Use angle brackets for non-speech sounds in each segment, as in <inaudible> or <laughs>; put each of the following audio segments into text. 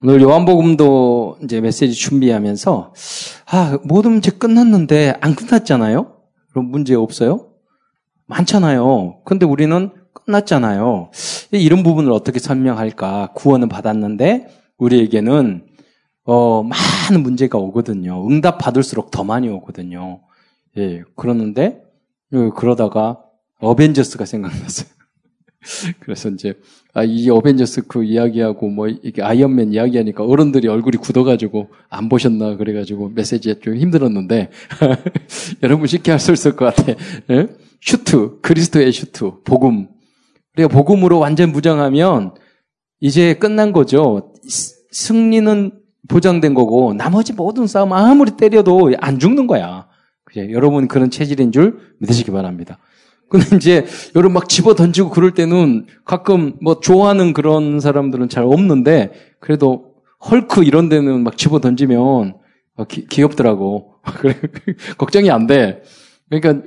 오늘 요한복음도 이제 메시지 준비하면서 아 모든 문제 끝났는데 안 끝났잖아요. 그럼 문제 없어요? 많잖아요. 근데 우리는 끝났잖아요. 이런 부분을 어떻게 설명할까? 구원은 받았는데 우리에게는 어, 많은 문제가 오거든요. 응답 받을수록 더 많이 오거든요. 예, 그러는데 어, 그러다가 어벤져스가 생각났어요. <laughs> 그래서 이제 아, 이 어벤져스 그 이야기하고 뭐 이게 아이언맨 이야기하니까 어른들이 얼굴이 굳어가지고 안 보셨나 그래가지고 메시지에 좀 힘들었는데 <laughs> 여러분 쉽게 할 수 있을 것 같아. 예? 슈트 그리스도의 슈트 복음. 우리가 복음으로 완전 무장하면 이제 끝난 거죠. 승리는 보장된 거고 나머지 모든 싸움 아무리 때려도 안 죽는 거야. 그죠? 여러분 그런 체질인 줄 믿으시기 바랍니다. 근데 이제 여러분 막 집어 던지고 그럴 때는 가끔 뭐 좋아하는 그런 사람들은 잘 없는데 그래도 헐크 이런 데는 막 집어 던지면 기, 귀엽더라고. <laughs> 그래 걱정이 안 돼. 그러니까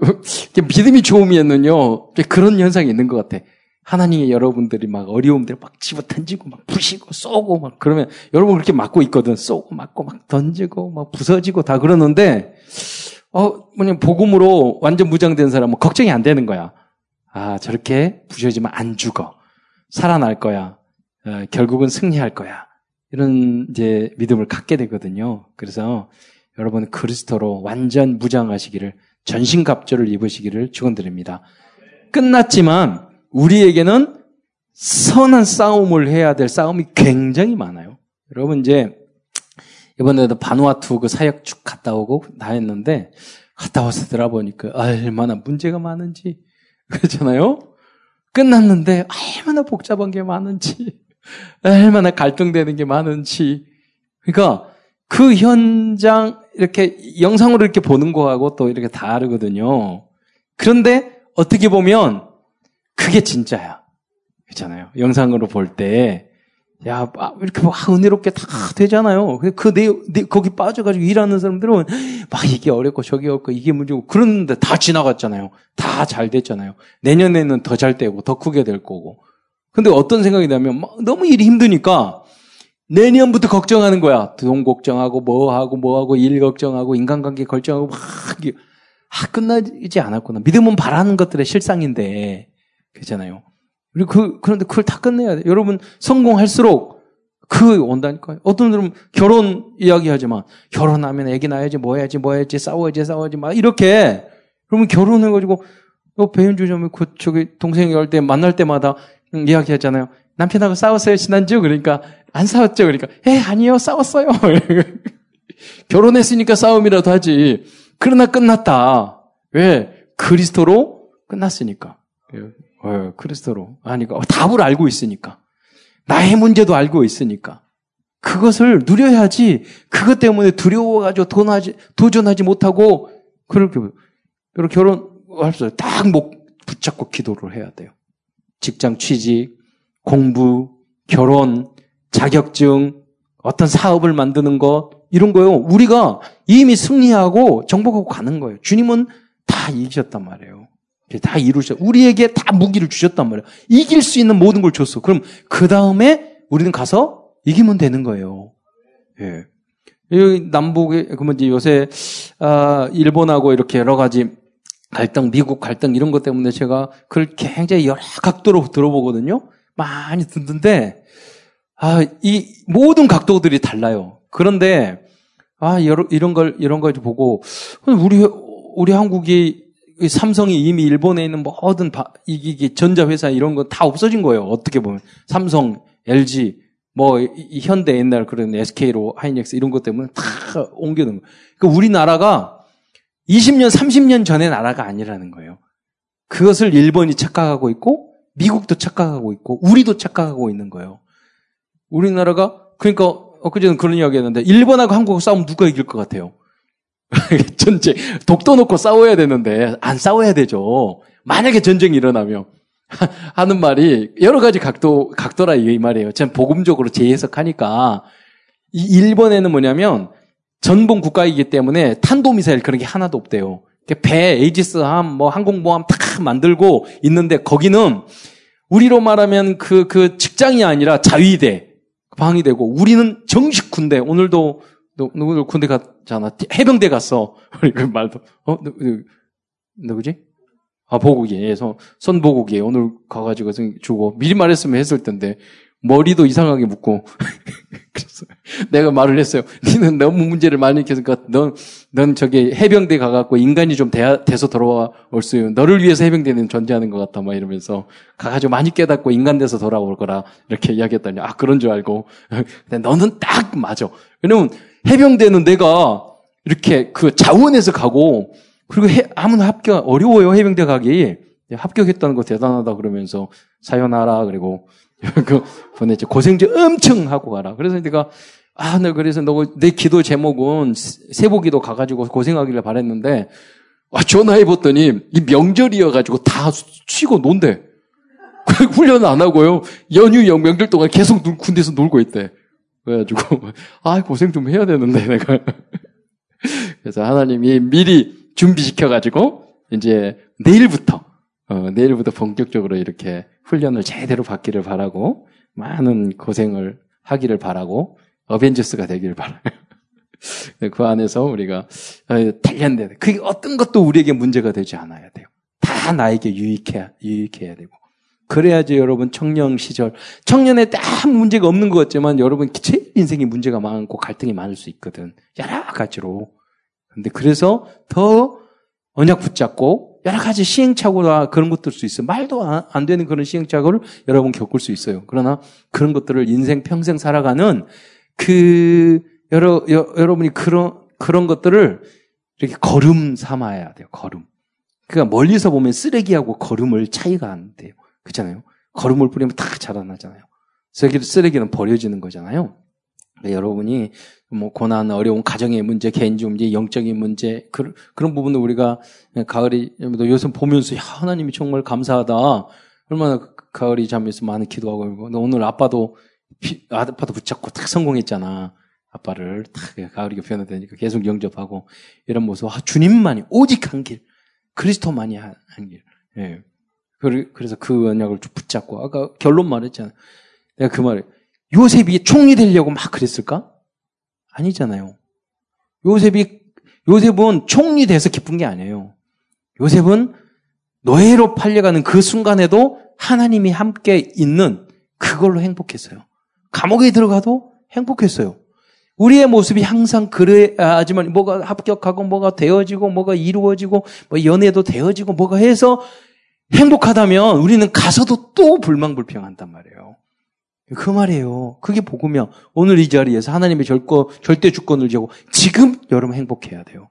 믿음이 좋으면은요 그런 현상이 있는 것 같아. 하나님의 여러분들이 막 어려움들 막 집어 던지고 막 부시고 쏘고 막 그러면 여러분 그렇게 맞고 있거든. 쏘고 맞고 막 던지고 막 부서지고 다 그러는데 어, 뭐냐, 복음으로 완전 무장된 사람은 걱정이 안 되는 거야. 아, 저렇게 부셔지면 안 죽어. 살아날 거야. 어, 결국은 승리할 거야. 이런 이제 믿음을 갖게 되거든요. 그래서 여러분 그리스도로 완전 무장하시기를 전신갑주를 입으시기를 축원드립니다. 끝났지만 우리에게는 선한 싸움을 해야 될 싸움이 굉장히 많아요. 여러분 이제 이번에도 바누아투 그 사역 쭉 갔다 오고 다 했는데 갔다 와서 들어보니까 얼마나 문제가 많은지 그렇잖아요. 끝났는데 얼마나 복잡한 게 많은지 얼마나 갈등되는 게 많은지 그러니까 그 현장 이렇게 영상으로 이렇게 보는 거하고 또 이렇게 다르거든요. 그런데 어떻게 보면 그게 진짜야. 그렇잖아요. 영상으로 볼 때 야, 이렇게 막 은혜롭게 다 되잖아요. 그 내, 내, 거기 빠져가지고 일하는 사람들은 막 이게 어렵고 저게 어렵고 이게 문제고 그러는데 다 지나갔잖아요. 다 잘 됐잖아요. 내년에는 더 잘 되고 더 크게 될 거고. 근데 어떤 생각이 나면 막 너무 일이 힘드니까 내년부터 걱정하는 거야. 돈 걱정하고 뭐 하고 뭐 하고 일 걱정하고 인간관계 걱정하고 막 이게 아, 끝나지 않았구나. 믿음은 바라는 것들의 실상인데. 그렇잖아요. 우리 그, 그런데 그걸 다 끝내야 돼. 여러분, 성공할수록 그 온다니까요. 어떤 분들은 결혼 이야기하지만, 결혼하면 애기 낳아야지, 뭐 해야지, 뭐 해야지, 싸워야지, 싸워야지, 막 이렇게. 그러면 결혼해가지고, 어, 배운 주점에 그, 저기, 동생이 할때 만날 때마다 이야기하잖아요. 남편하고 싸웠어요, 지난주? 그러니까, 안 싸웠죠? 그러니까, 에, 아니요, 싸웠어요. <laughs> 결혼했으니까 싸움이라도 하지. 그러나 끝났다. 왜? 그리스도로 끝났으니까. 어, 그리스도로. 아니까 답을 알고 있으니까. 나의 문제도 알고 있으니까. 그것을 누려야지 그것 때문에 두려워가지고 도나지, 도전하지 못하고 그렇게 수 딱목 붙잡고 기도를 해야 돼요. 직장 취직, 공부, 결혼, 자격증, 어떤 사업을 만드는 것 이런 거요. 우리가 이미 승리하고 정복하고 가는 거예요. 주님은 다 이기셨단 말이에요. 다 이루셨, 우리에게 다 무기를 주셨단 말이에요. 이길 수 있는 모든 걸 줬어. 그럼 그 다음에 우리는 가서 이기면 되는 거예요. 예. 남북에, 그러면 이제 요새, 아, 일본하고 이렇게 여러 가지 갈등, 미국 갈등 이런 것 때문에 제가 그걸 굉장히 여러 각도로 들어보거든요. 많이 듣는데, 아, 이 모든 각도들이 달라요. 그런데, 아, 이런 걸, 이런 걸 보고, 우리, 우리 한국이 삼성이 이미 일본에 있는 모든 바, 이기 전자회사 이런 거 다 없어진 거예요. 어떻게 보면 삼성, LG, 뭐 이, 현대 옛날 그런 SK로 하이닉스 이런 것 때문에 다 옮겨놓은 거예요. 그러니까 우리나라가 20년, 30년 전의 나라가 아니라는 거예요. 그것을 일본이 착각하고 있고 미국도 착각하고 있고 우리도 착각하고 있는 거예요. 우리나라가 그러니까 엊그제는 그런 이야기 했는데 일본하고 한국하고 싸우면 누가 이길 것 같아요? <laughs> 전쟁, 독도 놓고 싸워야 되는데, 안 싸워야 되죠. 만약에 전쟁이 일어나면. <laughs> 하는 말이, 여러 가지 각도, 각도라 이 말이에요. 전 복음적으로 재해석하니까. 이 일본에는 뭐냐면, 전봉 국가이기 때문에 탄도미사일 그런 게 하나도 없대요. 배, 에이지스함, 뭐 항공모함 다 만들고 있는데, 거기는 우리로 말하면 그, 그 직장이 아니라 자위대. 방이 되고 우리는 정식 군대 오늘도 누구들 군대 갔잖아. 해병대 갔어. <laughs> 그 말도 어? 누, 누, 누구지? 아 보국이 예, 선, 선보국이 오늘 가가지고 주고 미리 말했으면 했을 텐데 머리도 이상하게 묶고. <laughs> 그래서 내가 말을 했어요. 니는 너무 문제를 많이 일으켰으니까 넌, 넌 저기 해병대 가갖고 인간이 좀 돼, 돼서 돌아와 올 수, 있는 너를 위해서 해병대는 존재하는 것 같다, 막 이러면서 가가지고 많이 깨닫고 인간 돼서 돌아올 거라 이렇게 이야기했더니 아, 그런 줄 알고. <laughs> 근데 너는 딱 맞아. 왜냐면 해병대는 내가 이렇게 그 자원에서 가고 그리고 해, 아무나 합격, 어려워요, 해병대 가기. 합격했다는 거 대단하다 그러면서 사연하라 그리고 <laughs> 그 보냈죠. 고생 좀 엄청 하고 가라. 그래서 내가 아, 나 그래서 너 내 기도 제목은 세보기도 가가지고 고생하기를 바랬는데 아, 전화해 봤더니 이 명절이어가지고 다 쉬고 논대. <laughs> 훈련 안 하고요. 연휴 명절 동안 계속 군대에서 놀고 있대. 그래가지고 <laughs> 아 고생 좀 해야 되는데 내가 그래서 하나님이 미리 준비시켜가지고 이제 내일부터 어, 내일부터 본격적으로 이렇게 훈련을 제대로 받기를 바라고 많은 고생을 하기를 바라고 어벤져스가 되기를 바라요. <laughs> 그 안에서 우리가 단련돼야 돼. 그게 어떤 것도 우리에게 문제가 되지 않아야 돼요. 다 나에게 유익해 유익해야 되고. 그래야지 여러분 청년 시절 청년에 딱 문제가 없는 것 같지만 여러분 제 인생에 문제가 많고 갈등이 많을 수 있거든. 여러 가지로. 근데 그래서 더 언약 붙잡고 여러 가지 시행착오나 그런 것들 수 있어요. 말도 안 되는 그런 시행착오를 여러분 겪을 수 있어요. 그러나 그런 것들을 인생 평생 살아가는 그 여러 여, 러분이 그런 그런 것들을 이렇게 걸음 삼아야 돼요. 걸음. 그러니까 멀리서 보면 쓰레기하고 걸음을 차이가 안 돼요. 그렇잖아요. 걸음을 뿌리면 다 자라나잖아요. 쓰레기, 쓰레기는 버려지는 거잖아요. 여러분이 뭐 고난, 어려운 가정의 문제, 개인적 문제, 영적인 문제 그, 그런 부분을 우리가 가을이 요즘 보면서 야, 하나님이 정말 감사하다. 얼마나 가을이 잠에서 많은 기도하고 오늘 아빠도 아빠도 붙잡고 딱 성공했잖아. 아빠를 탁 가을이가 변화되니까 계속 영접하고 이런 모습. 아, 주님만이 오직 한 길, 그리스도만이 한, 한 길. 예. 그래서 그 언약을 쭉 붙잡고 아까 결론 말했잖아. 내가 그 말에 요셉이 총리 되려고 막 그랬을까? 아니잖아요. 요셉이, 요셉은 총리 돼서 기쁜 게 아니에요. 요셉은 노예로 팔려가는 그 순간에도 하나님이 함께 있는 그걸로 행복했어요. 감옥에 들어가도 행복했어요. 우리의 모습이 항상 그래야지만 뭐가 합격하고 뭐가 되어지고 뭐가 이루어지고 뭐 연애도 되어지고 뭐가 해서 행복하다면 우리는 가서도 또 불망불평한단 말이에요. 그 말이에요. 그게 복음이야. 오늘 이 자리에서 하나님의 절거, 절대 주권을 지고 지금 여러분 행복해야 돼요.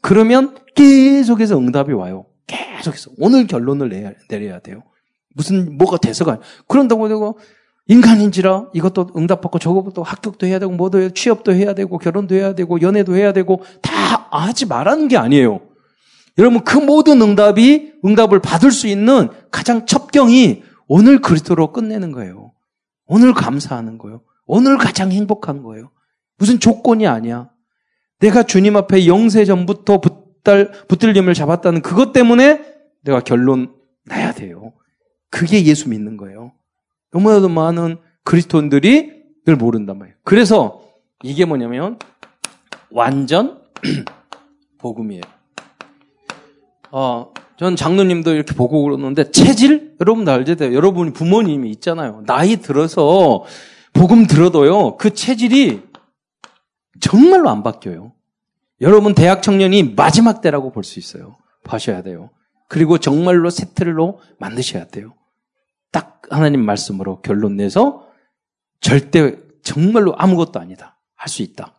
그러면 계속해서 응답이 와요. 계속해서. 오늘 결론을 내야, 내려야 돼요. 무슨, 뭐가 돼서가. 그런다고 되고, 인간인지라 이것도 응답받고 저것도 합격도 해야 되고, 뭐도 해야, 취업도 해야 되고, 결혼도 해야 되고, 연애도 해야 되고, 다 하지 말라는 게 아니에요. 여러분, 그 모든 응답이, 응답을 받을 수 있는 가장 첩경이 오늘 그리스도로 끝내는 거예요. 오늘 감사하는 거예요. 오늘 가장 행복한 거예요. 무슨 조건이 아니야. 내가 주님 앞에 영세 전부터 붙들, 붙들림을 잡았다는 그것 때문에 내가 결론 나야 돼요. 그게 예수 믿는 거예요. 너무나도 많은 그리스도인들이 늘 모른단 말이에요. 그래서 이게 뭐냐면 완전 <clears throat> 복음이에요. 어, 전 장로님도 이렇게 보고 그러는데 체질 여러분 알죠? 여러분 부모님이 있잖아요. 나이 들어서 복음 들어도요. 그 체질이 정말로 안 바뀌어요. 여러분 대학 청년이 마지막 때라고 볼 수 있어요. 봐셔야 돼요. 그리고 정말로 세트로 만드셔야 돼요. 딱 하나님 말씀으로 결론 내서 절대 정말로 아무것도 아니다. 할 수 있다.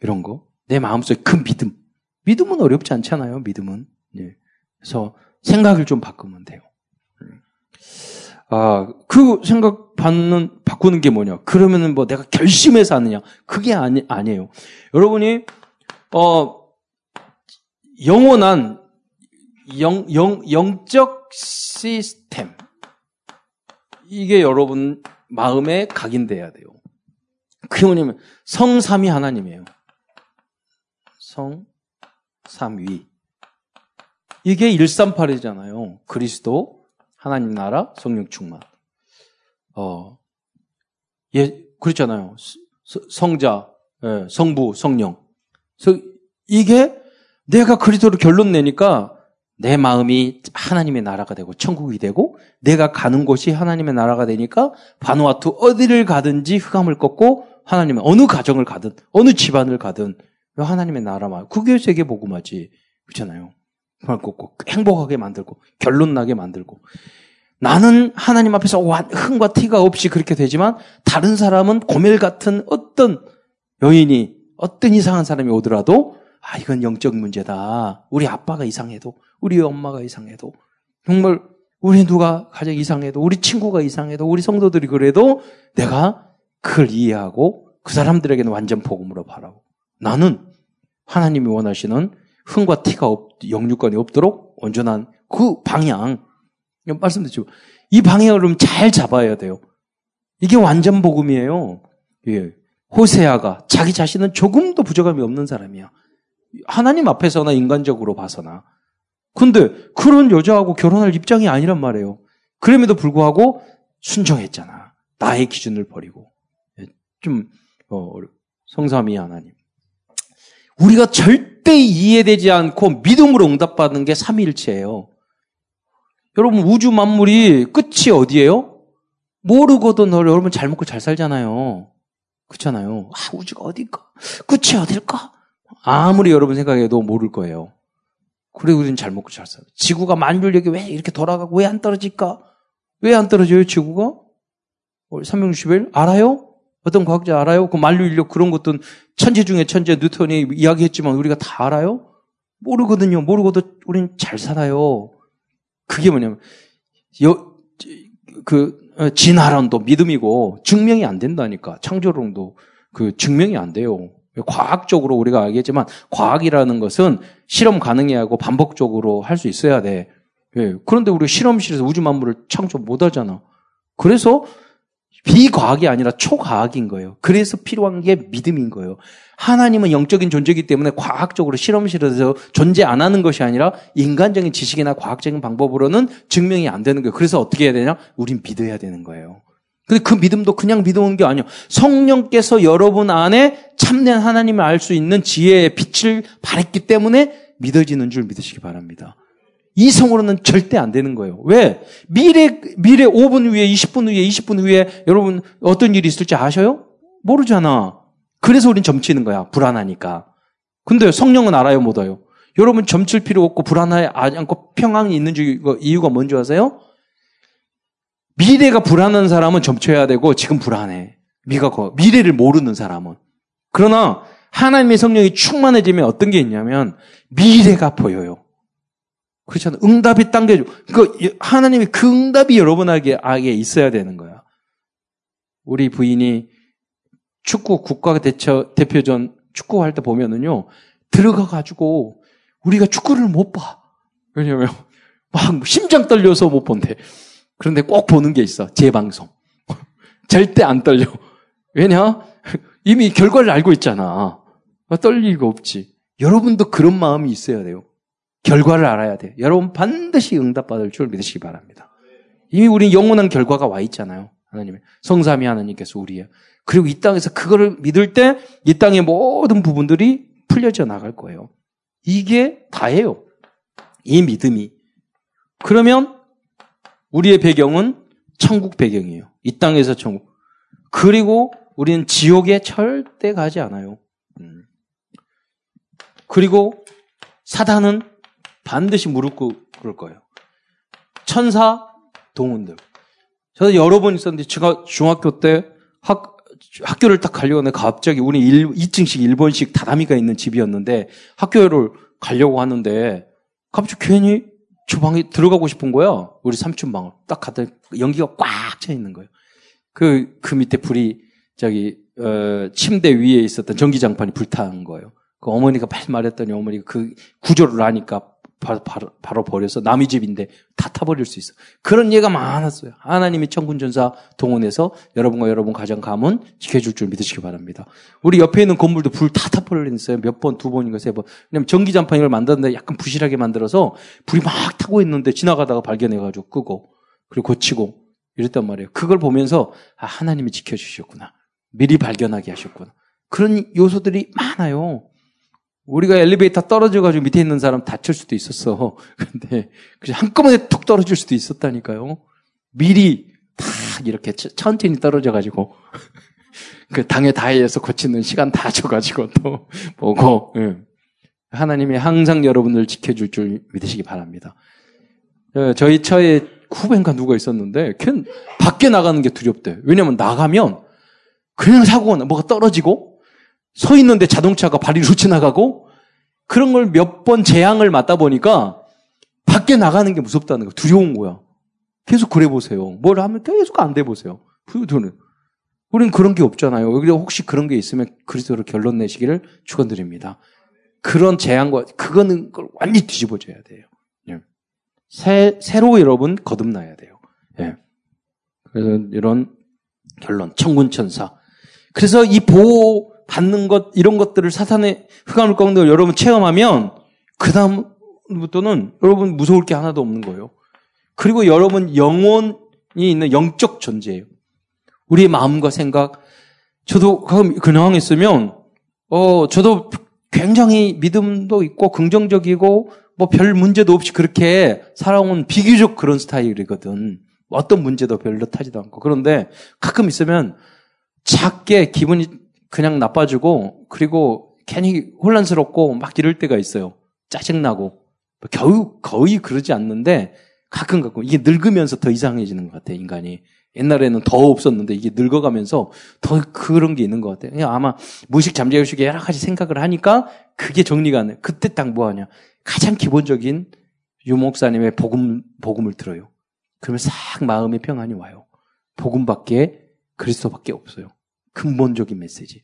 이런 거. 내 마음속에 큰 믿음. 믿음은 어렵지 않잖아요. 믿음은. 예. 그래서 생각을 좀 바꾸면 돼요. 아, 그 생각 받는, 바꾸는 게 뭐냐? 그러면은 뭐 내가 결심해서 하느냐? 그게 아니, 아니에요. 여러분이, 어, 영원한 영, 영, 영적 시스템. 이게 여러분 마음에 각인돼야 돼요. 그게 뭐냐면 성삼위 하나님이에요. 성, 삼위. 이게 138이잖아요. 그리스도, 하나님 나라, 성령 충만. 어, 예, 그렇잖아요. 성자, 예, 성부, 성령. 이게 내가 그리스도로 결론 내니까 내 마음이 하나님의 나라가 되고 천국이 되고 내가 가는 곳이 하나님의 나라가 되니까 바누아투 어디를 가든지 흑암을 꺾고 하나님의 어느 가정을 가든 어느 집안을 가든 하나님의 나라만 그게 세계 복음하지 그렇잖아요. 꺾고 행복하게 만들고 결론 나게 만들고 나는 하나님 앞에서 흥과 티가 없이 그렇게 되지만 다른 사람은 고멜 같은 어떤 여인이 어떤 이상한 사람이 오더라도 아 이건 영적 문제다. 우리 아빠가 이상해도 우리 엄마가 이상해도 정말 우리 누가 가장 이상해도 우리 친구가 이상해도 우리 성도들이 그래도 내가 그걸 이해하고 그 사람들에게는 완전 복음으로 바라고 나는 하나님이 원하시는 흥과 티가 없, 영육권이 없도록 온전한 그 방향 말씀드렸죠. 이 방향을 좀잘 잡아야 돼요. 이게 완전 복음이에요. 예. 호세아가 자기 자신은 조금도 부족함이 없는 사람이야. 하나님 앞에서나 인간적으로 봐서나. 근데 그런 여자하고 결혼할 입장이 아니란 말이에요. 그럼에도 불구하고 순종했잖아. 나의 기준을 버리고. 예, 좀, 어, 성삼이 하나님. 우리가 절 대 이해되지 않고 믿음으로 응답받는 게 삼위일체예요. 여러분 우주 만물이 끝이 어디예요? 너 여러분 잘 먹고 잘 살잖아요. 그렇잖아요. 아, 우주가 어딜까? 끝이 어딜까? 아무리 여러분 생각해도 모를 거예요. 그래 우리는 잘 먹고 잘 살아. 지구가 만물력이 왜 이렇게 돌아가고 왜 안 떨어질까? 왜 안 떨어져요, 지구가? 360일 알아요? 어떤 과학자 알아요? 그 만류 인력 그런 것도 천재 중에 천재 뉴턴이 이야기했지만 우리가 다 알아요? 모르거든요. 모르고도 우리는 잘 살아요. 그게 뭐냐면 여, 그 어, 진화론도 믿음이고 증명이 안 된다니까. 창조론도 그 증명이 안 돼요. 과학적으로 우리가 알겠지만 과학이라는 것은 실험 가능해야 하고 반복적으로 할 수 있어야 돼. 예. 그런데 우리 실험실에서 우주 만물을 창조 못 하잖아. 그래서 비과학이 아니라 초과학인 거예요. 그래서 필요한 게 믿음인 거예요. 하나님은 영적인 존재이기 때문에 과학적으로 실험실에서 존재 안 하는 것이 아니라 인간적인 지식이나 과학적인 방법으로는 증명이 안 되는 거예요. 그래서 어떻게 해야 되냐? 우린 믿어야 되는 거예요. 근데 그 믿음도 그냥 믿어온 게 아니에요. 성령께서 여러분 안에 참된 하나님을 알 수 있는 지혜의 빛을 발했기 때문에 믿어지는 줄 믿으시기 바랍니다. 이성으로는 절대 안 되는 거예요. 왜? 미래, 미래 5분 후에, 20분 후에, 20분 후에 여러분 어떤 일이 있을지 아셔요? 모르잖아. 그래서 우린 점치는 거야. 불안하니까. 근데 성령은 알아요, 못 알아요? 여러분 점칠 필요 없고 불안하지 않고 평안이 있는 이유가 뭔지 아세요? 미래가 불안한 사람은 점쳐야 되고 지금 불안해. 미가 미래를 모르는 사람은. 그러나 하나님의 성령이 충만해지면 어떤 게 있냐면 미래가 보여요. 그렇잖아요. 응답이 당겨줘. 그 하나님이 그 응답이 여러분에게 아예 있어야 되는 거야. 우리 부인이 축구 국가 대처 대표전 축구할 때 보면은요 들어가 가지고 우리가 축구를 못 봐. 왜냐면 막 심장 떨려서 못 본대. 그런데 꼭 보는 게 있어. 재방송. <laughs> 절대 안 떨려. 왜냐? 이미 결과를 알고 있잖아. 떨릴 리가 없지. 여러분도 그런 마음이 있어야 돼요. 결과를 알아야 돼. 여러분 반드시 응답받을 줄 믿으시기 바랍니다. 이미 우리 영원한 결과가 와 있잖아요. 하나님의 성삼이 하나님께서 우리의 그리고 이 땅에서 그거를 믿을 때 이 땅의 모든 부분들이 풀려져 나갈 거예요. 이게 다예요. 이 믿음이. 그러면 우리의 배경은 천국 배경이에요. 이 땅에서 천국. 그리고 우리는 지옥에 절대 가지 않아요. 음. 그리고 사단은 반드시 무릎 꿇을 거예요. 천사, 동원들. 저도 여러 번 있었는데 제가 중학교 때 학, 학교를 딱 가려고 하는데 갑자기 우리 1, 2층씩 1번씩 다다미가 있는 집이었는데 학교를 가려고 하는데 갑자기 괜히 주방에 들어가고 싶은 거야. 우리 삼촌 방을. 딱 갔더니 연기가 꽉 차 있는 거예요. 그, 그 밑에 불이 저기, 어, 침대 위에 있었던 전기장판이 불타는 거예요. 그 어머니가 말했더니 어머니가 그 구조를 아니까 바로, 바로, 바로 버려서 남의 집인데 다 타버릴 수 있어. 그런 예가 많았어요. 하나님이 천군전사 동원해서 여러분과 여러분 가정 가문 지켜줄 줄 믿으시기 바랍니다. 우리 옆에 있는 건물도 불 다 타버렸어요. 몇 번, 두 번인가 세 번. 왜냐면 전기장판을 만드는데 약간 부실하게 만들어서 불이 막 타고 있는데 지나가다가 발견해가지고 끄고 그리고 고치고 이랬단 말이에요. 그걸 보면서 아, 하나님이 지켜주셨구나. 미리 발견하게 하셨구나. 그런 요소들이 많아요. 우리가 엘리베이터 떨어져가지고 밑에 있는 사람 다칠 수도 있었어. <laughs> 근데 한꺼번에 툭 떨어질 수도 있었다니까요. 미리 다 이렇게 천천히 떨어져가지고 <laughs> 그 당에 다해서 고치는 시간 다 줘가지고 또 <laughs> 보고 예. 하나님이 항상 여러분을 지켜줄 줄 믿으시기 바랍니다. 예, 저희 차에 후배인가 누가 있었는데 걔는 밖에 나가는 게 두렵대. 왜냐면 나가면 그냥 사고가 나, 뭐가 떨어지고 서 있는데 자동차가 발이 루치 나가고 그런 걸 몇 번 재앙을 맞다 보니까 밖에 나가는 게 무섭다는 거 두려운 거야. 계속 그래 보세요. 뭘 하면 계속 안 돼 보세요. 부유도는. 우리는 그런 게 없잖아요. 혹시 그런 게 있으면 그리스도로 결론 내시기를 축원드립니다. 그런 재앙과 그거는 걸 완전히 뒤집어져야 돼요. 예. 새, 새로 여러분 거듭나야 돼요. 예. 그래서 이런 결론, 청군천사. 그래서 이 보호 받는 것, 이런 것들을 사탄의 흑암을 꺾는 걸 여러분 체험하면, 그 다음부터는 여러분 무서울 게 하나도 없는 거예요. 그리고 여러분 영혼이 있는 영적 존재예요. 우리의 마음과 생각. 저도 가끔 근황 있으면, 어, 저도 굉장히 믿음도 있고 긍정적이고 뭐 별 문제도 없이 그렇게 살아온 비교적 그런 스타일이거든. 어떤 문제도 별로 타지도 않고. 그런데 가끔 있으면 작게 기분이 그냥 나빠지고 그리고 괜히 혼란스럽고 막 이럴 때가 있어요. 짜증나고. 겨우, 거의 그러지 않는데 가끔 가끔 이게 늙으면서 더 이상해지는 것 같아요, 인간이. 옛날에는 더 없었는데 이게 늙어가면서 더 그런 게 있는 것 같아요. 아마 무식 잠재의식에 여러 가지 생각을 하니까 그게 정리가 안 돼. 그때 딱 뭐 하냐. 가장 기본적인 유목사님의 복음, 복음을 들어요. 그러면 싹 마음의 평안이 와요. 복음밖에 그리스도밖에 없어요. 근본적인 메시지.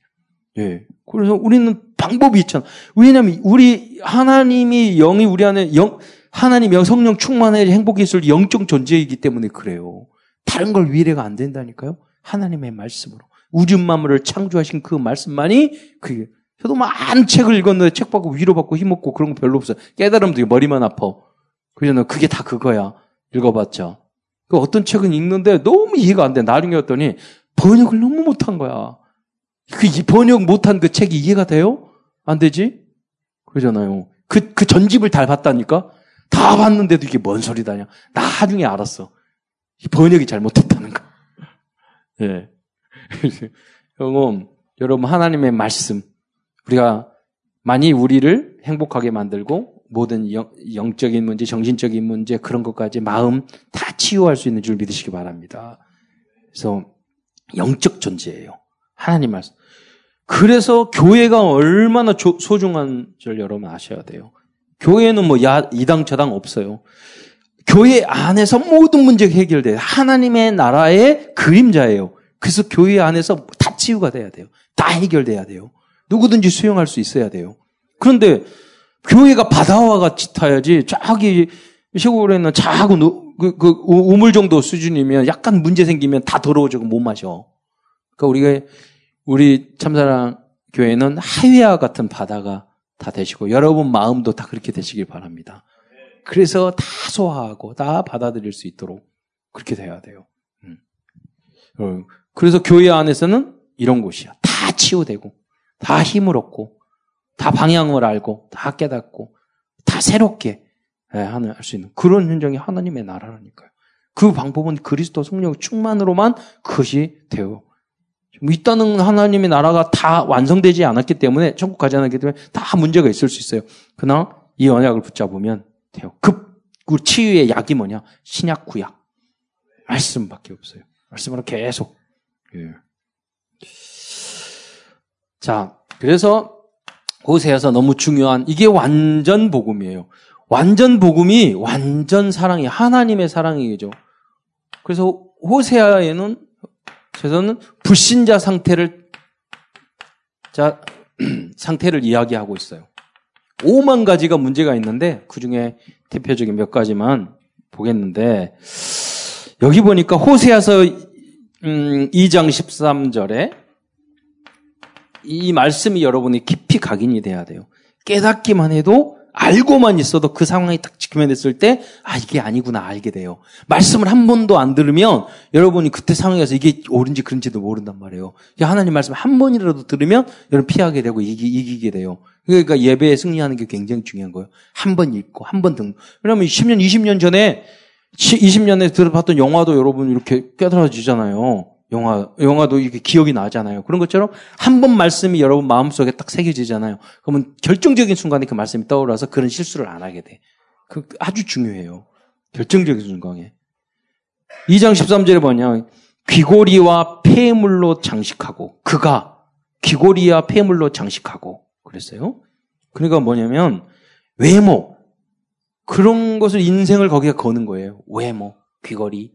예. 그래서 우리는 방법이 있잖아. 왜냐면 우리 하나님이 영이 우리 안에 영 하나님 영 성령 충만해 행복이 있을 영적 존재이기 때문에 그래요. 다른 걸 위례가 안 된다니까요. 하나님의 말씀으로 우주 만물을 창조하신 그 말씀만이 그게 저도 많은 책을 읽었는데 책 받고 위로받고 힘없고 그런 거 별로 없어요. 깨달으면 머리만 아파. 그러잖아. 그게 다 그거야. 읽어봤자. 그 어떤 책은 읽는데 너무 이해가 안 돼. 나중에 했더니 번역을 너무 못한 거야. 그 번역 못한 그 책이 이해가 돼요? 안 되지? 그러잖아요. 그, 그 전집을 다 봤다니까? 다 봤는데도 이게 뭔 소리다냐? 나중에 알았어. 번역이 잘못됐다는 거. <laughs> 예. <laughs> 네. 여러분, 여러분, 하나님의 말씀. 우리가 많이 우리를 행복하게 만들고 모든 영, 영적인 문제, 정신적인 문제, 그런 것까지 마음 다 치유할 수 있는 줄 믿으시기 바랍니다. 그래서 영적 존재예요. 하나님 말씀. 그래서 교회가 얼마나 조, 소중한 줄 여러분 아셔야 돼요. 교회는 뭐 야, 이당 저당 없어요. 교회 안에서 모든 문제가 해결돼요. 하나님의 나라의 그림자예요. 그래서 교회 안에서 다 치유가 돼야 돼요. 다 해결돼야 돼요. 누구든지 수용할 수 있어야 돼요. 그런데 교회가 바다와 같이 타야지 저기 시골에 있는 작은 그, 그 우물 정도 수준이면 약간 문제 생기면 다 더러워지고 못 마셔. 그러니까 우리가 우리 참사랑 교회는 하위와 같은 바다가 다 되시고 여러분 마음도 다 그렇게 되시길 바랍니다. 그래서 다 소화하고 다 받아들일 수 있도록 그렇게 돼야 돼요. 음. 어, 그래서 교회 안에서는 이런 곳이야. 다 치유되고 다 힘을 얻고 다 방향을 알고 다 깨닫고 다 새롭게 예, 할수 있는 그런 현장이 하나님의 나라라니까요. 그 방법은 그리스도 성령 충만으로만 그것이 되어 있다는 하나님의 나라가 다 완성되지 않았기 때문에 천국 가지 않았기 때문에 다 문제가 있을 수 있어요. 그러나 이 언약을 붙잡으면 돼요. 급 그 치유의 약이 뭐냐? 신약 구약 말씀밖에 없어요. 말씀으로 계속. 예. 자, 그래서 호세에서 너무 중요한 이게 완전 복음이에요. 완전 복음이 완전 사랑이 하나님의 사랑이죠. 그래서 호세아에는 저는 불신자 상태를 자 <clears throat> 상태를 이야기하고 있어요. 5만 가지가 문제가 있는데 그 중에 대표적인 몇 가지만 보겠는데 여기 보니까 호세아서 음, 2장 13절에 이 말씀이 여러분이 깊이 각인이 돼야 돼요. 깨닫기만 해도 알고만 있어도 그 상황이 딱 직면했을 때, 아, 이게 아니구나 알게 돼요. 말씀을 한 번도 안 들으면 여러분이 그때 상황에서 이게 옳은지 그른지도 모른단 말이에요. 하나님 말씀 한 번이라도 들으면 여러분 피하게 되고 이기, 이기게 돼요. 그러니까 예배에 승리하는 게 굉장히 중요한 거예요. 한 번 읽고, 한번 듣고. 왜냐면 10년, 20년 전에, 20년에 들어봤던 영화도 여러분 이렇게 깨달아지잖아요. 영화, 영화도 이렇게 기억이 나잖아요. 그런 것처럼 한 번 말씀이 여러분 마음속에 딱 새겨지잖아요. 그러면 결정적인 순간에 그 말씀이 떠올라서 그런 실수를 안 하게 돼. 그 아주 중요해요. 결정적인 순간에. 2장 13절에 뭐냐. 귀고리와 폐물로 장식하고 그가 귀고리와 폐물로 장식하고 그랬어요. 그러니까 뭐냐면 외모 그런 것을 인생을 거기에 거는 거예요. 외모, 귀걸이.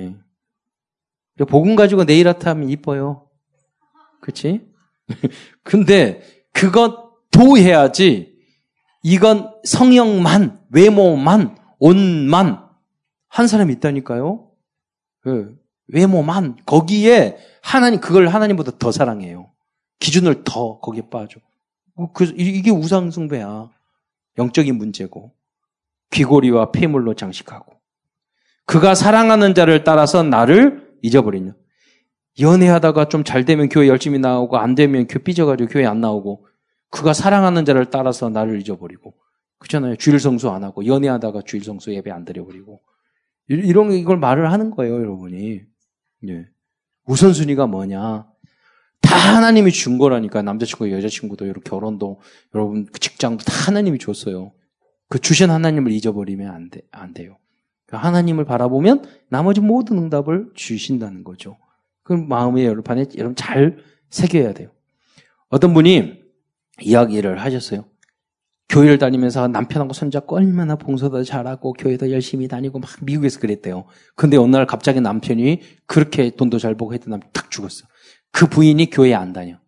예. 복음 가지고 네일 아트 하면 이뻐요. 그치? <laughs> 근데 그것도 해야지 이건 성형만, 외모만, 옷만 한 사람이 있다니까요. 그 외모만 거기에 하나님 그걸 하나님보다 더 사랑해요. 기준을 더 거기에 빠져. 그 이게 우상 숭배야. 영적인 문제고 귀고리와 폐물로 장식하고 그가 사랑하는 자를 따라서 나를 잊어버리냐. 연애하다가 좀 잘 되면 교회 열심히 나오고 안 되면 교회 삐져가지고 교회 안 나오고 그가 사랑하는 자를 따라서 나를 잊어버리고 그렇잖아요. 주일 성수 안 하고 연애하다가 주일 성수 예배 안 드려버리고 이런 이걸 말을 하는 거예요, 여러분이. 예. 우선순위가 뭐냐? 다 하나님이 준 거라니까 남자친구, 여자친구도 이렇게 결혼도 여러분 그 직장도 다 하나님이 줬어요. 그 주신 하나님을 잊어버리면 안 돼, 안 돼요. 하나님을 바라보면 나머지 모든 응답을 주신다는 거죠. 그 마음의 여러분에 여러분 잘 새겨야 돼요. 어떤 분이 이야기를 하셨어요. 교회를 다니면서 남편하고 손잡고 얼마나 봉사도 잘하고 교회도 열심히 다니고 막 미국에서 그랬대요. 근데 어느 날 갑자기 남편이 그렇게 돈도 잘 보고 했던 남편 탁 죽었어. 그 부인이 교회에 안 다녀.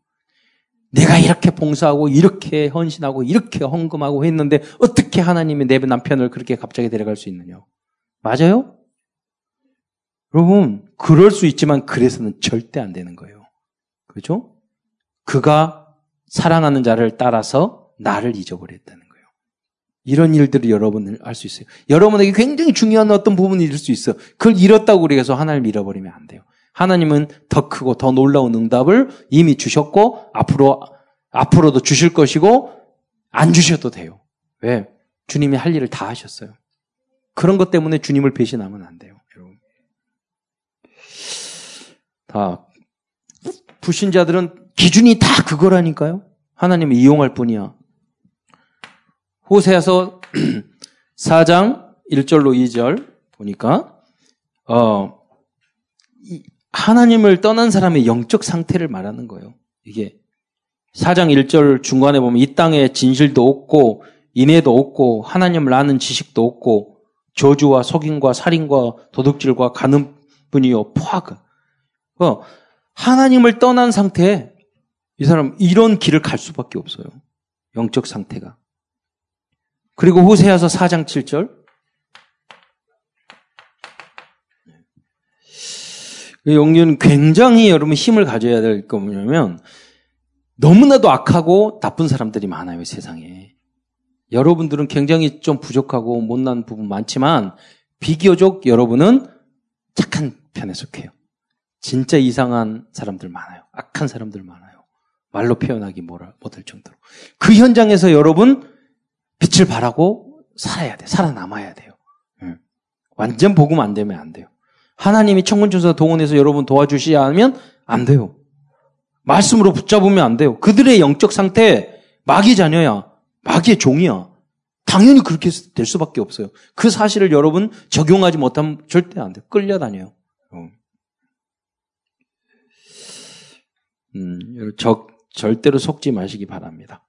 내가 이렇게 봉사하고 이렇게 헌신하고 이렇게 헌금하고 했는데 어떻게 하나님이 내 남편을 그렇게 갑자기 데려갈 수 있느냐. 맞아요? 여러분, 그럴 수 있지만 그래서는 절대 안 되는 거예요. 그죠? 그가 사랑하는 자를 따라서 나를 잊어버렸다는 거예요. 이런 일들을 여러분을 알 수 있어요. 여러분에게 굉장히 중요한 어떤 부분이 있을 수 있어. 그걸 잃었다고 그래서 하나님 잃어버리면 안 돼요. 하나님은 더 크고 더 놀라운 응답을 이미 주셨고 앞으로 앞으로도 주실 것이고 안 주셔도 돼요. 왜? 주님이 할 일을 다 하셨어요. 그런 것 때문에 주님을 배신하면 안 돼요, 여러분. 다 불신자들은 기준이 다 그거라니까요. 하나님을 이용할 뿐이야. 호세아서 4장 1절로 2절 보니까 어 하나님을 떠난 사람의 영적 상태를 말하는 거예요. 이게 4장 1절 중간에 보면 이 땅에 진실도 없고 인애도 없고 하나님을 아는 지식도 없고 저주와 속임과 살인과 도둑질과 가는 분이요 포악. 어, 하나님을 떠난 상태에 이 사람 이런 길을 갈 수밖에 없어요. 영적 상태가. 그리고 호세아서 4장 7절 영유는 굉장히 여러분 힘을 가져야 될 거 뭐냐면 너무나도 악하고 나쁜 사람들이 많아요 세상에. 여러분들은 굉장히 좀 부족하고 못난 부분 많지만 비교적 여러분은 착한 편에 속해요. 진짜 이상한 사람들 많아요. 악한 사람들 많아요. 말로 표현하기 못할 정도로. 그 현장에서 여러분 빛을 발하고 살아야 돼. 살아남아야 돼요. 완전 복음 안 되면 안 돼요. 하나님이 청군천사 동원해서 여러분 도와주시지 않으면 안 돼요. 말씀으로 붙잡으면 안 돼요. 그들의 영적 상태 마귀 자녀야. 마귀의 종이야. 당연히 그렇게 될 수밖에 없어요. 그 사실을 여러분 적용하지 못하면 절대 안 돼요. 끌려다녀요. 어. 음, 적, 절대로 속지 마시기 바랍니다.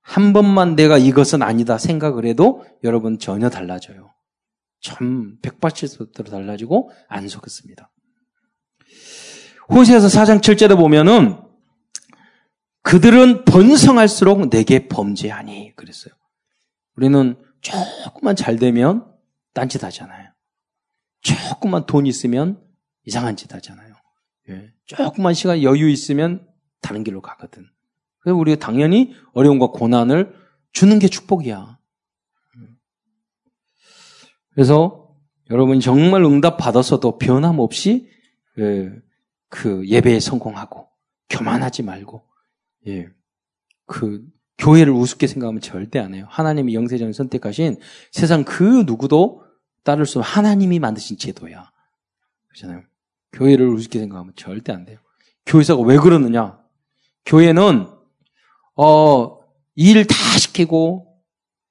한 번만 내가 이것은 아니다 생각을 해도 여러분 전혀 달라져요. 참 180도로 달라지고 안 속았습니다. 호세에서 4장 7절에 보면은 그들은 번성할수록 내게 범죄하니 그랬어요. 우리는 조금만 잘 되면 딴짓 하잖아요. 조금만 돈 있으면 이상한 짓 하잖아요. 예. 조금만 시간 여유 있으면 다른 길로 가거든. 그래서 우리가 당연히 어려움과 고난을 주는 게 축복이야. 그래서 여러분 정말 응답 받았어도 변함없이 예, 그 예배에 성공하고 교만하지 말고 예, 그 교회를 우습게 생각하면 절대 안 해요. 하나님이 영세전을 선택하신 세상 그 누구도 따를 수 없는 하나님이 만드신 제도야. 그렇잖아요. 교회를 우습게 생각하면 절대 안 돼요. 교회사가 왜 그러느냐? 교회는 어, 일 다 시키고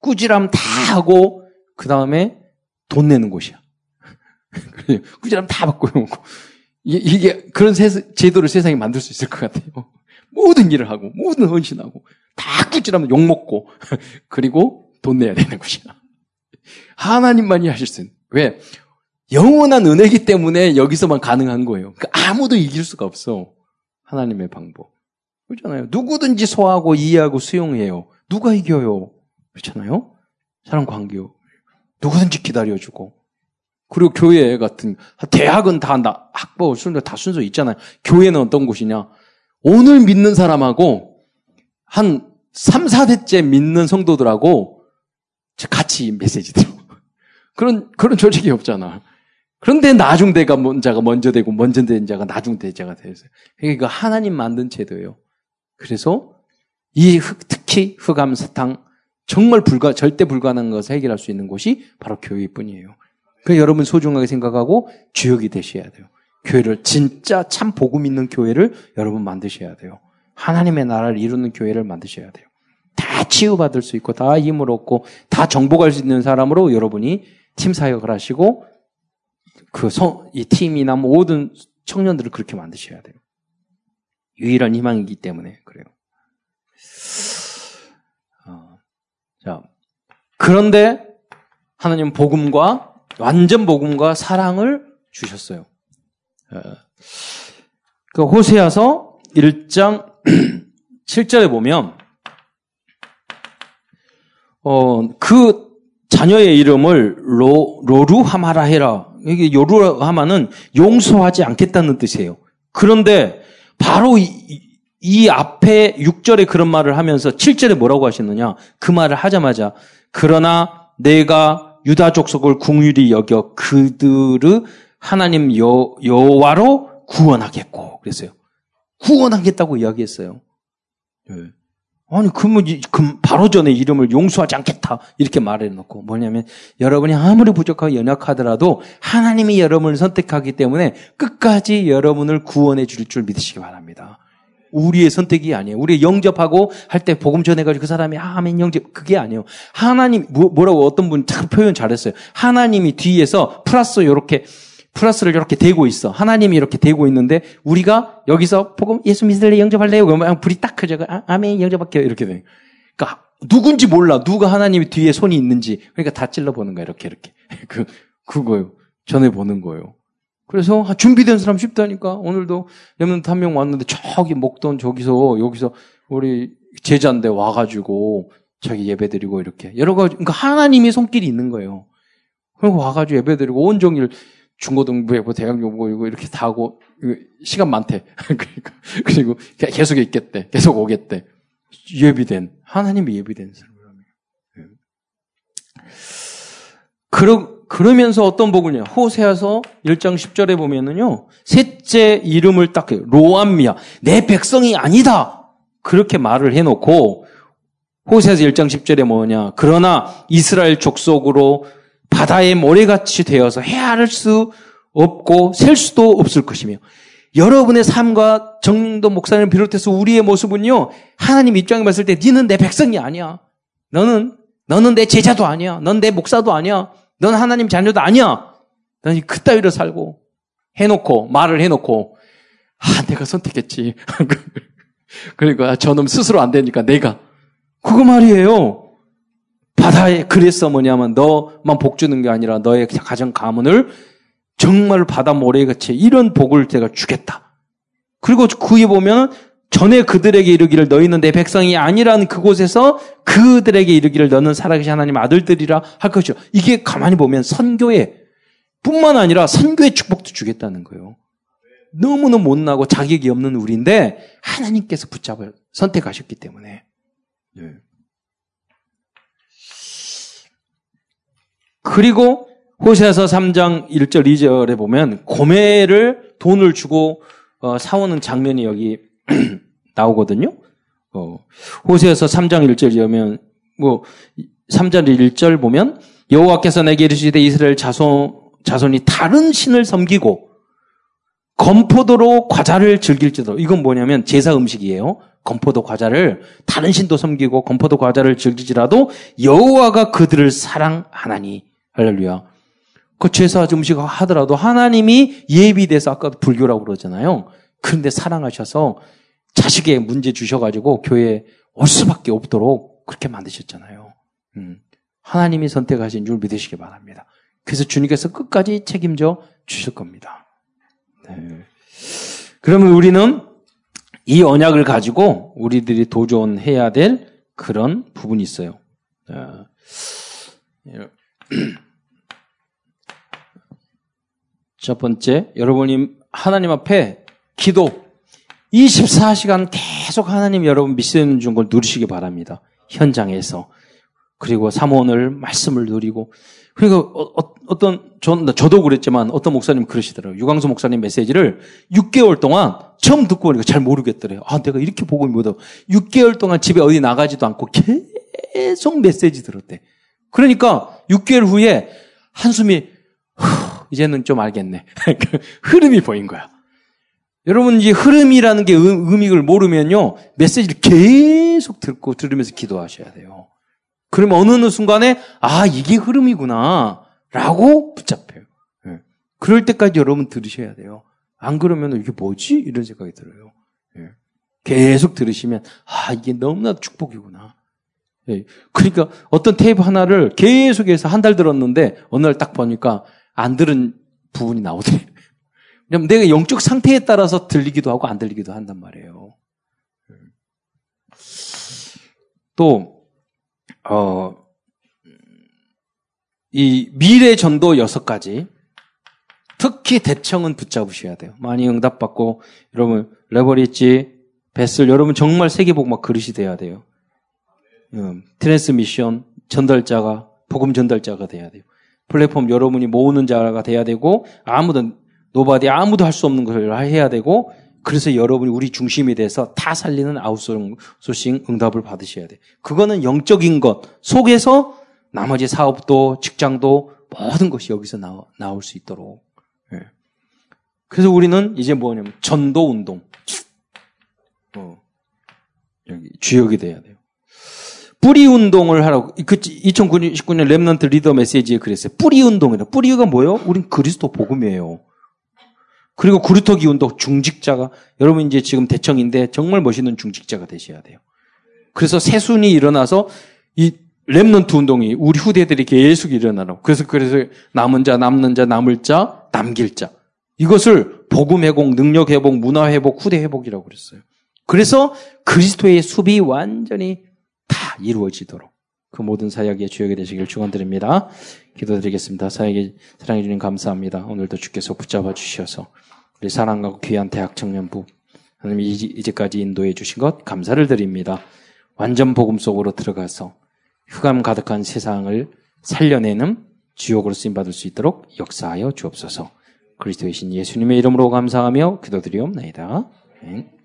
꾸지람 다 하고 그 다음에 돈 내는 곳이야. <laughs> 꾸지람 다 이러고 이게 그런 제도를 세상에 만들 수 있을 것 같아요. 모든 일을 하고 모든 헌신하고 다 꾸지람면 욕 먹고 <laughs> 그리고 돈 내야 되는 곳이야. 하나님만이 하실 수 있는. 왜? 영원한 은혜기 때문에 여기서만 가능한 거예요. 그러니까 아무도 이길 수가 없어. 하나님의 방법. 그렇잖아요. 누구든지 소화하고 이해하고 수용해요. 누가 이겨요? 그렇잖아요. 사람 관계요. 누구든지 기다려주고. 그리고 교회 같은 대학은 다 나, 학부 순서 다 순서 있잖아요. 교회는 어떤 곳이냐? 오늘 믿는 사람하고 한 3, 4대째 믿는 성도들하고 같이 메시지 들어. <laughs> 그런 그런 조직이 없잖아. 그런데 나중대가 먼저가 먼저 되고 먼저 된 자가 나중대자가 되어요. 그러니까 하나님 만든 제도예요. 그래서 이 흑, 특히 흑암 사탕 정말 불가 절대 불가능한 것을 해결할 수 있는 곳이 바로 교회뿐이에요. 그 여러분 소중하게 생각하고 주역이 되셔야 돼요. 교회를 진짜 참 복음 있는 교회를 여러분 만드셔야 돼요. 하나님의 나라를 이루는 교회를 만드셔야 돼요. 다 치유받을 수 있고 다 힘을 얻고 다 정복할 수 있는 사람으로 여러분이 팀 사역을 하시고 그이 팀이나 모든 청년들을 그렇게 만드셔야 돼요. 유일한 희망이기 때문에 그래요. 어, 자, 그런데 하나님 복음과 완전 복음과 사랑을 주셨어요. 어, 그 호세아서 1장 7절에 <clears throat> 보면 어, 그 자녀의 이름을 로, 로루하마라 해라. 이게 요루하마는 용서하지 않겠다는 뜻이에요. 그런데 바로 이, 이 앞에 6절에 그런 말을 하면서 7절에 뭐라고 하셨느냐? 그 말을 하자마자 그러나 내가 유다 족속을 궁휼히 여겨 그들을 하나님 여, 여와로 구원하겠고 그랬어요. 구원하겠다고 이야기했어요. 네. 아니, 그러면 바로 전에 이름을 용서하지 않겠다. 이렇게 말해놓고. 뭐냐면, 여러분이 아무리 부족하고 연약하더라도 하나님이 여러분을 선택하기 때문에 끝까지 여러분을 구원해 줄 줄 믿으시기 바랍니다. 우리의 선택이 아니에요. 우리 영접하고 할 때 복음 전해가지고 그 사람이 아멘 영접 그게 아니에요. 하나님 뭐, 뭐라고 어떤 분 참 표현 잘했어요. 하나님이 뒤에서 플러스 이렇게 플러스를 이렇게 대고 있어. 하나님이 이렇게 대고 있는데 우리가 여기서 복음 예수 믿을래 영접할래요? 그러면 불이 딱 켜져. 아, 아멘 영접할게요. 이렇게 돼. 그러니까 누군지 몰라. 누가 하나님이 뒤에 손이 있는지. 그러니까 다 찔러 보는 거야. 이렇게 이렇게. <laughs> 그 그거요. 전해 보는 거예요. 그래서 아, 준비된 사람 쉽다니까. 오늘도 렘넌트 한명 왔는데 저기 목돈 저기서 여기서 우리 제자인데 와 가지고 자기 예배 드리고 이렇게 여러 가지 그러니까 하나님의 손길이 있는 거예요. 그리고 와 가지고 예배 드리고 온종일 중고등부에 뭐 대학교고 이렇게 다 하고 시간 많대. <laughs> 그러니까 그리고 계속 있겠대. 계속 오겠대. 예비된 하나님이 예비된 사람이라며. 예. 그러 그러면서 어떤 복을요? 호세아서 1장 10절에 보면은요. 셋째 이름을 딱 해요. 로암미야. 내 백성이 아니다. 그렇게 말을 해 놓고 호세아서 1장 10절에 뭐냐? 그러나 이스라엘 족속으로 바다의 모래같이 되어서 헤아릴 수 없고 셀 수도 없을 것이며 여러분의 삶과 정도 목사님 비롯해서 우리의 모습은요 하나님 입장에 봤을 때 니는 내 백성이 아니야. 너는 너는 내 제자도 아니야. 넌 내 목사도 아니야. 넌 하나님 자녀도 아니야. 너는 그따위로 살고 해놓고 말을 해놓고 아 내가 선택했지. <laughs> 그러니까 저놈 스스로 안 되니까 내가. 그거 말이에요 바다에 그랬어 뭐냐면 너만 복 주는 게 아니라 너의 가정 가문을 정말 바다 모래같이 이런 복을 제가 주겠다. 그리고 그 위에 보면 전에 그들에게 이르기를 너희는 내 백성이 아니라는 그곳에서 그들에게 이르기를 너는 살아계신 하나님 아들들이라 할 것이요. 이게 가만히 보면 선교에 뿐만 아니라 선교의 축복도 주겠다는 거예요. 너무너무 못나고 자격이 없는 우리인데 하나님께서 붙잡을 선택하셨기 때문에. 네. 그리고 호세아서 3장 1절 2절에 보면 고매를 돈을 주고 어, 사오는 장면이 여기 <clears throat> 나오거든요. 어, 호세아서 3장 1절이면 뭐 3절 1절 보면 여호와께서 내게 이르시되 이스라엘 자손 자손이 다른 신을 섬기고 건포도로 과자를 즐길지도 이건 뭐냐면 제사 음식이에요. 건포도 과자를 다른 신도 섬기고 건포도 과자를 즐기지라도 여호와가 그들을 사랑하나니 할렐루야. 그 제사 음식 하더라도 하나님이 예비돼서 아까도 불교라고 그러잖아요. 그런데 사랑하셔서 자식의 문제 주셔가지고 교회에 올 수밖에 없도록 그렇게 만드셨잖아요. 음. 하나님이 선택하신 줄 믿으시기 바랍니다. 그래서 주님께서 끝까지 책임져 주실 겁니다. 네. 그러면 우리는 이 언약을 가지고 우리들이 도전해야 될 그런 부분이 있어요. <clears throat> 첫 번째, 여러분이 하나님 앞에 기도 24시간 계속 하나님 여러분 믿는 중걸 누리시기 바랍니다. 현장에서. 그리고 사모원을 말씀을 누리고 그러니까 어, 떤 전, 저도 그랬지만 어떤 목사님 그러시더라고요. 유광수 목사님 메시지를 6개월 동안 처음 듣고 보니까 잘 모르겠더래요. 아, 내가 이렇게 보고 못하고 6개월 동안 집에 어디 나가지도 않고 계속 메시지 들었대. 그러니까 6개월 후에 한숨이 후, 이제는 좀 알겠네. <laughs> 그 흐름이 보인 거야. 여러분 이 흐름이라는 게 의미를 모르면요 메시지를 계속 듣고 들으면서 기도하셔야 돼요. 그러면 어느 순간에 아 이게 흐름이구나 라고 붙잡혀요. 네. 그럴 때까지 여러분 들으셔야 돼요. 안 그러면 이게 뭐지 이런 생각이 들어요. 네. 계속 들으시면 아 이게 너무나 축복이구나. 네. 그러니까 어떤 테이프 하나를 계속해서 한 달 들었는데 어느 날 딱 보니까 안 들은 부분이 나오더래요. 왜냐면 내가 영적 상태에 따라서 들리기도 하고 안 들리기도 한단 말이에요. 또 어, 이 미래 전도 여섯 가지. 특히 대청은 붙잡으셔야 돼요. 많이 응답받고, 여러분, leverage, vessel, 여러분 정말 세계복 막 그릇이 돼야 돼요. 음, transmission, 전달자가, 복음 전달자가 돼야 돼요. 플랫폼 여러분이 모으는 자가 돼야 되고, 아무도, nobody 아무도 할 수 없는 것을 해야 되고, 그래서 여러분이 우리 중심이 돼서 다 살리는 아웃소싱 응답을 받으셔야 돼. 그거는 영적인 것 속에서 나머지 사업도 직장도 모든 것이 여기서 나오, 나올 수 있도록. 예. 그래서 우리는 이제 뭐냐면 전도 운동. 어, 여기 주역이 돼야 돼요. 뿌리 운동을 하라고. 그 2019년 Remnant 리더 메시지에 그랬어요. 뿌리 운동이라. 뿌리가 뭐예요? 우린 그리스도 복음이에요. 그리고 그루터기 운동 중직자가 여러분 이제 지금 대청인데 정말 멋있는 중직자가 되셔야 돼요. 그래서 새순이 일어나서 이 Remnant 운동이 우리 후대들이 계속 일어나라고. 그래서 그래서 남은 자, 남는 자, 남을 자, 남길 자. 이것을 복음 회복, 능력 회복, 문화 회복, 후대 회복이라고 그랬어요. 그래서 그리스도의 숲이 완전히 다 이루어지도록 그 모든 사역의 주역이 되시길 축원드립니다. 기도드리겠습니다. 사역에 사랑해 주님 감사합니다. 오늘도 주께서 붙잡아 주셔서 우리 사랑하고 귀한 대학 청년부 하나님 이제까지 인도해 주신 것 감사를 드립니다. 완전 복음 속으로 들어가서 흑암 가득한 세상을 살려내는 주역으로 쓰임 받을 수 있도록 역사하여 주옵소서. 그리스도의 신 예수님의 이름으로 감사하며 기도드리옵나이다. 아멘.